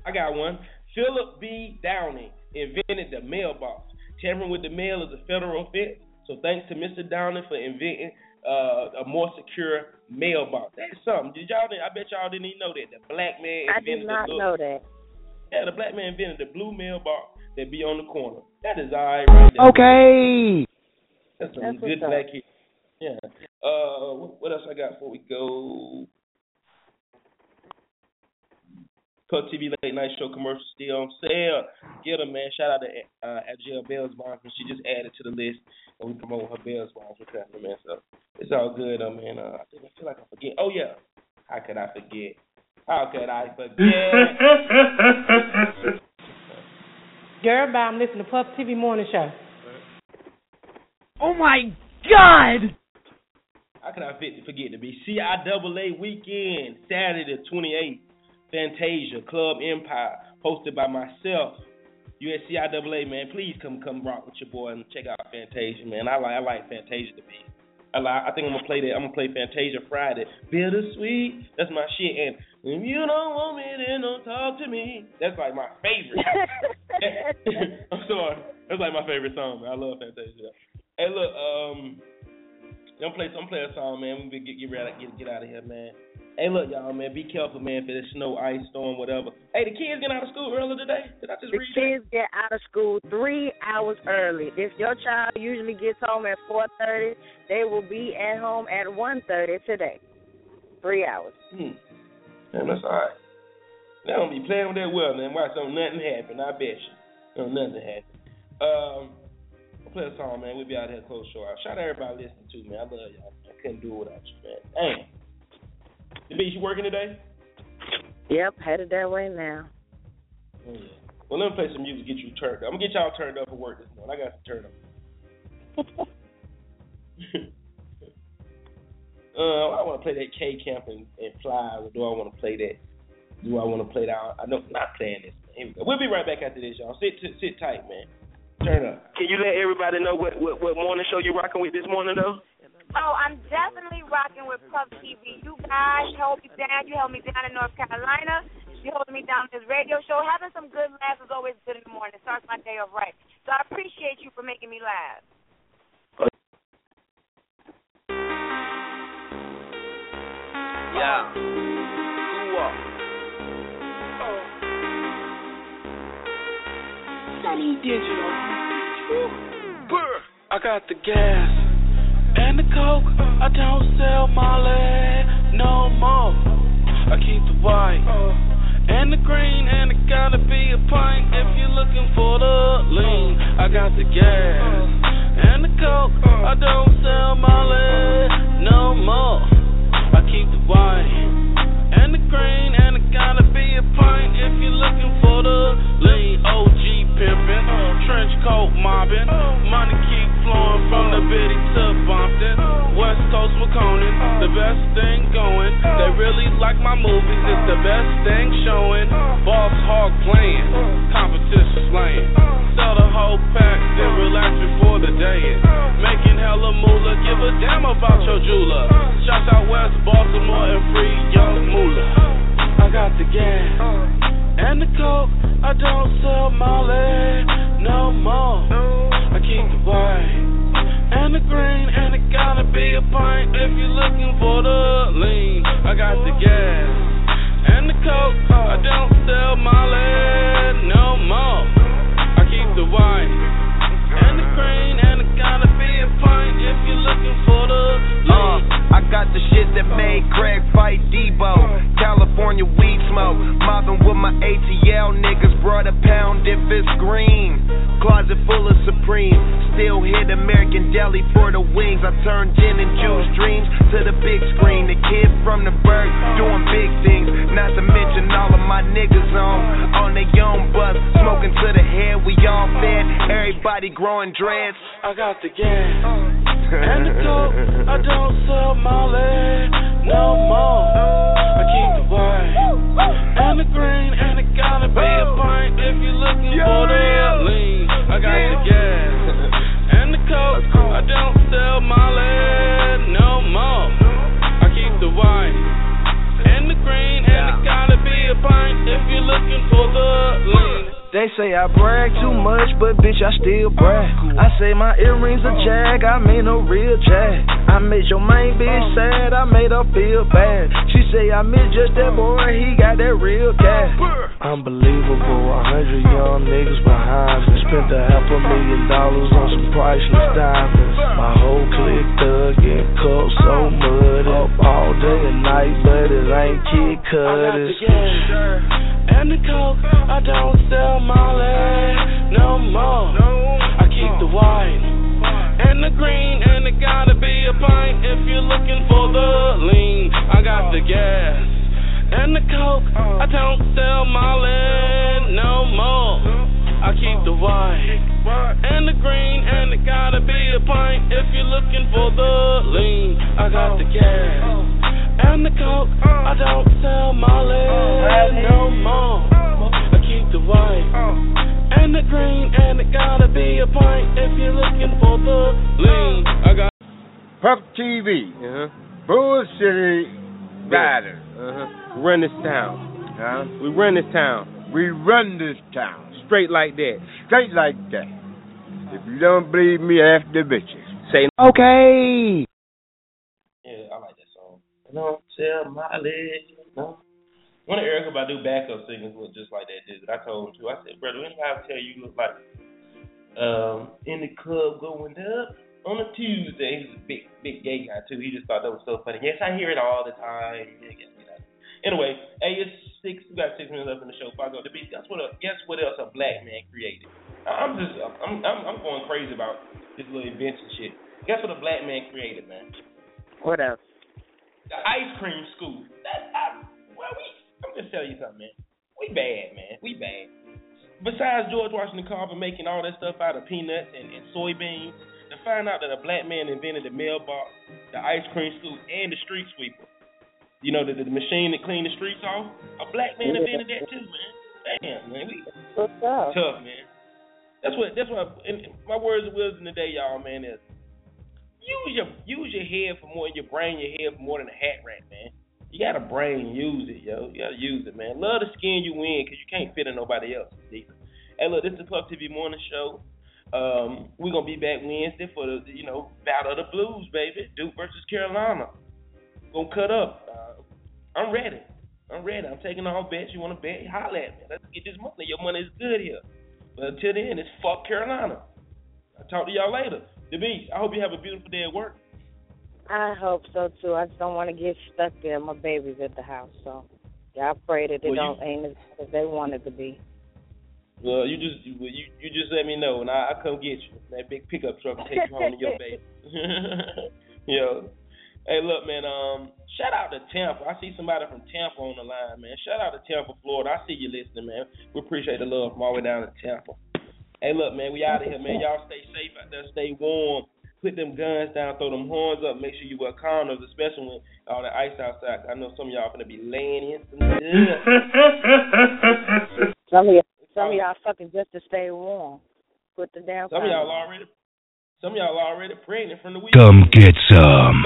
I got one. Philip B. Downing invented the mailbox. Tampering with the mail is a federal offense. So thanks to Mr. Downing for inventing uh, a more secure mailbox. That's something. Did y'all? I bet y'all didn't even know that the black man I invented did not the know that. Yeah, the black man invented the blue mailbox that be on the corner. That is all right right there. Okay. That's some That's good what's black history. Yeah. Uh, what, what else I got before we go? Puff TV late night show commercial still on sale. Get them, man. Shout out to uh, Agile Bells sponsor. She just added to the list, and we promote her Bells sponsor company, man. So it's all good, though, man. Uh, I think I feel like I forget. Oh yeah, how could I forget? How could I forget? [laughs] Girl, bye. I'm listening to Puff TV Morning Show. Oh my God! How can I forget to be CIAA weekend, Saturday the 28th, Fantasia, Club Empire, hosted by myself. You at CIAA, man. Please come come rock with your boy and check out Fantasia, man. I like I like Fantasia to be. I like, I think I'm gonna play that. I'm gonna play Fantasia Friday. Bittersweet, that's my shit. And if you don't want me, then don't talk to me. That's like my favorite. [laughs] [laughs] I'm sorry. That's like my favorite song, man. I love Fantasia. Hey, look, um, I'm play some play a song, man. We get get ready, get get out of here, man. Hey, look, y'all, man. Be careful, man. For the snow, ice, storm, whatever. Hey, the kids getting out of school early today. Did I just The read that? kids get out of school three hours early. If your child usually gets home at four thirty, they will be at home at one thirty today. Three hours. Hmm. Man, that's all right. They don't be playing with that well, man. Watch don't nothing happen. I bet you. Don't nothing happen. Um, play a song, man. We'll be out here close show out. Shout out everybody listening to me. I love y'all. I couldn't do it without you, man. Damn. The beach, you working today? Yep, headed that way now. Oh, yeah. Well, let me play some music, get you turned up. I'm gonna get y'all turned up for work this morning. I got to turn up. [laughs] uh, I want to play that K Camp and, and Fly, or do I want to play that? Do I want to play that? I know not playing this. Here we go. We'll be right back after this, y'all. Sit sit, sit tight, man. Turn up. Can you let everybody know what, what, what morning show you're rocking with this morning, though? Oh, I'm definitely rocking with Puff TV. You guys held me down. You held me down in North Carolina. You holding me down in this radio show. Having some good laughs is always good in the morning. It Starts my day off right. So I appreciate you for making me laugh. Yeah. Who up? Sonny Digital. Brr. I got the gas and the coke. I don't sell Molly no more. I keep the white and the green, and it gotta be a pint if you're looking for the lean. I got the gas and the coke. I don't sell Molly no more. I keep the white and the green, and it gotta be a pint if you're looking for the lean. OG pimpin', uh, trench coat mobbing, money keep flowing from the bitty to Bumpton. West Coast McConan, the best thing going. They really like my movies, it's the best thing showing. Boss hog playing, competition slaying. Sell the whole pack, then relax before the day. Making hella moolah, give a damn about your jeweler. Shouts out West Baltimore and free young moolah. I got the gas And the coke, I don't sell Molly no more. I keep the white and the green, and it gotta be a pint if you're looking for the lean. I got the gas and the coke, I don't sell Molly no more. I keep the white and the green, and it gotta be a pint if you're looking for the lean. Uh, I got the shit that made Craig fight Debo. California weed smoke. Mobbing with my ATL niggas. Brought a pound if it's green. Closet full of Supreme. Still hit American Deli for the wings. I turned gin and juice dreams to the big screen. The kid from the bird doing big things. Not to mention all of my niggas on on their own bus. Smoking to the head. We all fed. Everybody growing dreads. I got the gas and the coke. I don't sell Molly no more. I keep the white and the green, and it gotta be a pint if you're looking for the lean. I got the gas and the coke. I don't sell Molly no more. I keep the white and the green, and it gotta be a pint if you're looking for the lean. They say I brag too much, but bitch, I still brag. I say my earrings a jag, I mean a real jag. I made your main bitch sad, I made her feel bad. She say I miss just that boy, he got that real cash. Unbelievable, a hundred young niggas behind me. Spent a half a million dollars on some priceless diamonds. My whole clique thug and cup so mud up all day and night, but it ain't kid cut. And the coke, I don't sell Molly no more. I keep the white and the green, and it gotta be a pint if you're looking for the lean. I got the gas and the coke, I don't sell Molly no more. I keep the white and the green, and it gotta be a pint if you're looking for the lean. I got the gas TV. Uh-huh. Bull City Riders. Uh-huh. Run this town. Huh? We run this town. We run this town. Straight like that. Straight like that. If you don't believe me, ask the bitches. Say okay. Yeah, I like that song. No, sell my leg. No. One of Erykah Badu backup singers look just like that dude. I told him too. I said, brother, anybody tell you you look like um in the club going up on a Tuesday. He's a big, big gay guy too. He just thought that was so funny. Yes, I hear it all the time. Anyway, hey, it's six. We got six minutes left in the show. Before I go to beat. Guess what? A, guess what else a black man created? I'm just, I'm, I'm, I'm going crazy about this little invention shit. Guess what a black man created, man? What else? The ice cream school. That, I, well, we. I'm just telling you something, man. We bad, man. We bad. Besides George Washington Carver making all that stuff out of peanuts and, and soybeans, to find out that a black man invented the mailbox, the ice cream scoop, and the street sweeper. You know, the, the machine that clean the streets off. A black man invented that too, man. Damn, man, we tough, man. That's what. That's what. And my words of wisdom today, y'all, man, is use your use your head for more, your brain, your head for more than a hat rack, man. You got a brain, use it, yo. You gotta use it, man. Love the skin you in, cause you can't fit in nobody else. Either. Hey, look, this is the Puff TV Morning Show. Um, we're gonna be back Wednesday for the, you know, Battle of the Blues, baby. Duke versus Carolina. Gonna cut up. Uh, I'm ready. I'm ready. I'm taking all bets. You wanna bet? Holla at me. Let's get this money. Your money is good here. But until then, it's fuck Carolina. I'll talk to y'all later. The Beast, I hope you have a beautiful day at work. I hope so too. I just don't want to get stuck there. My baby's at the house, so y'all pray that they Well, don't ain't as as they want it to be. Well, you just you you, you just let me know, and I I come get you. That big pickup truck will take you home to your [laughs] base. [laughs] Yo, hey, look, man. Um, shout out to Tampa. I see somebody from Tampa on the line, man. Shout out to Tampa, Florida. I see you listening, man. We appreciate the love from all the way down to Tampa. Hey, look, man. We out of here, man. Y'all stay safe out there. Stay warm. Put them guns down. Throw them horns up. Make sure you wear condoms, especially when all the ice outside. I know some of y'all gonna be laying in some. Some of y'all, some of y'all fucking just to stay warm. Put the damn. Some of y'all condom. already, some of y'all already pregnant from the week. Come get some.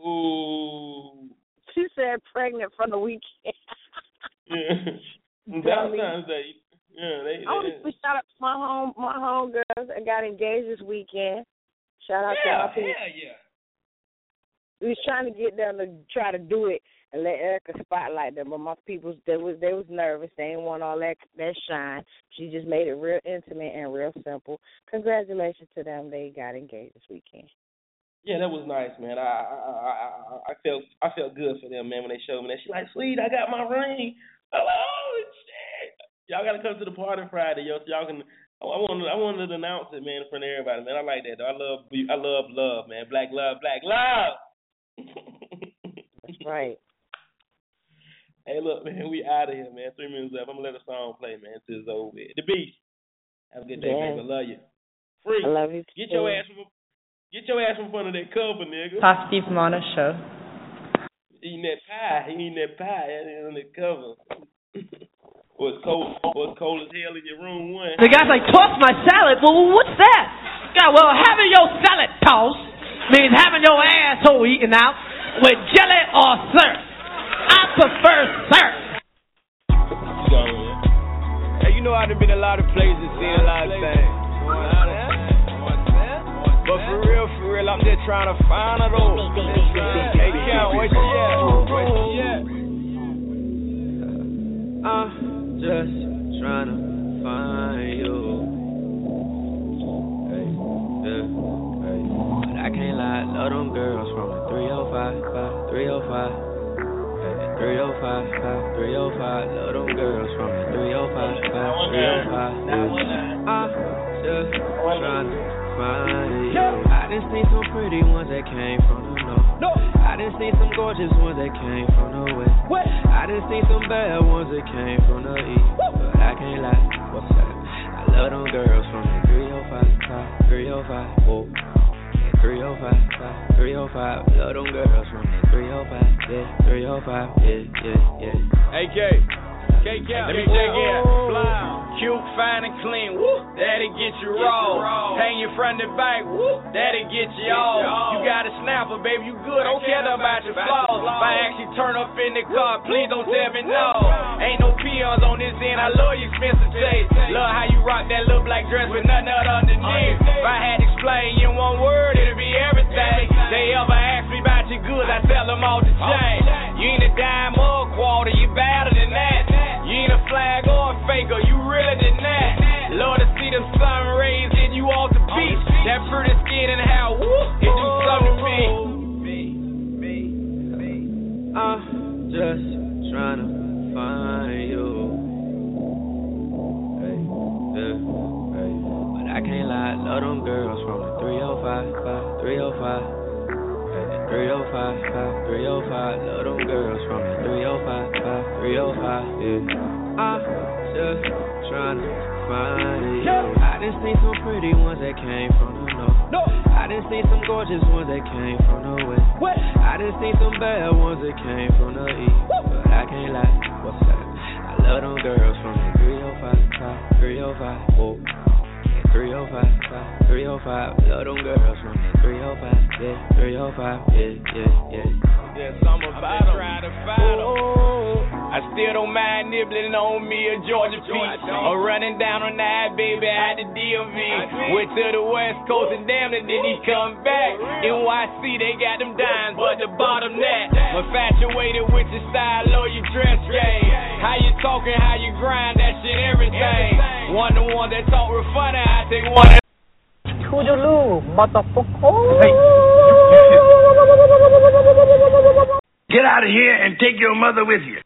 Ooh. She said pregnant from the weekend. [laughs] yeah. Valentine's Day. Yeah, they. I want they to shout out to my home my home girls that got engaged this weekend. Shout out yeah, to my people. yeah, yeah. We was trying to get them to try to do it and let Erykah spotlight them, but my people they was they was nervous. They didn't want all that that shine. She just made it real intimate and real simple. Congratulations to them. They got engaged this weekend. Yeah, that was nice, man. I I I I, I felt I felt good for them, man, when they showed me that. She like, sweet, I got my ring. I'm like, oh shit. Y'all gotta come to the party Friday, yo. So y'all can. I wanted I wanted to announce it, man, in front of everybody, man. I like that. Though. I love I love love, man. Black love, black love. [laughs] That's right. Hey, look, man, we out of here, man. Three minutes left. I'm gonna let a song play, man. Till it's over. with. The Beast. Have a good day, Yeah. baby. I love you. Free. I love you. Get too. your ass from get your ass from front of that cover, nigga. Puff Steve Mona Show. Eating that pie. He eating that pie and on the cover. [laughs] was cold was cold as hell in your room one. The guy's like, toss my salad. Well, what's that? Yeah, well, having your salad tossed means having your asshole eaten out with jelly or syrup. Prefer syrup. Hey, you know I've been a lot of places, seen a lot of things. But for real, for real, I'm just trying to find it all. Hey, Count, where you uh, at? Where you at? I'm just trying to find you. Hey, yeah, hey. But I can't lie, love them girls from the 305, 305. Hey, 305, 305, love them girls from the 305, 305. Yeah. I'm just trying some pretty ones that came from the north. I done seen some gorgeous ones that came from the west. I done seen some bad ones that came from the east. But I can't lie, what's that? I love them girls from the 305, 305, whoa. 305, 305, love them girls from the 305, yeah, 305, yeah, yeah, yeah. Hey, K. K Count. Let me check in. Fly. Cute, fine, and clean. Woo. That'll get you raw. Hang your front and back. Woo. That'll get you off. You got a snapper, baby. You good. Don't care about your flaws. If I actually turn up in the car, please don't tell me no. Ain't no peons on this end. I love your expensive taste. Love how you rock that little black dress with nothing underneath. If I had to explain in one word, it'd be everything. They ever ask me about your goods, I tell them all the same. You ain't a dime or a quarter, you better than that. You ain't a flag or a faker, you realer than that. Lord to see them sun rays hitting you off the beach. That pretty skin and how woo, it do oh, something to me. I'm just trying to find you. Hey, yeah, hey. But I can't lie, love them girls from the 305, 305. Hey, 305, 305, love them girls from the 305, 305, yeah. I'm just trying to find you. I done seen some pretty ones that came from the north. I done seen some gorgeous ones that came from the west. I done seen some bad ones that came from the east. But I can't lie, what's that? I love them girls from the 305, 305, whoa. 305, 305, love them girls from the 305, yeah, 305, yeah, yeah, yeah. There's something about them. Try to find them. I still don't mind nibbling on me a Georgia peach. Or running down on that baby at the DMV. Went to the West Coast and damn it, did he come back? NYC, they got them dimes, but the bottom that. Infatuated with your style or your dress game. How you talking, how you grind, that shit, everything. One to one that talk real think one. Toodaloo, motherfucker. Get out of here and take your mother with you.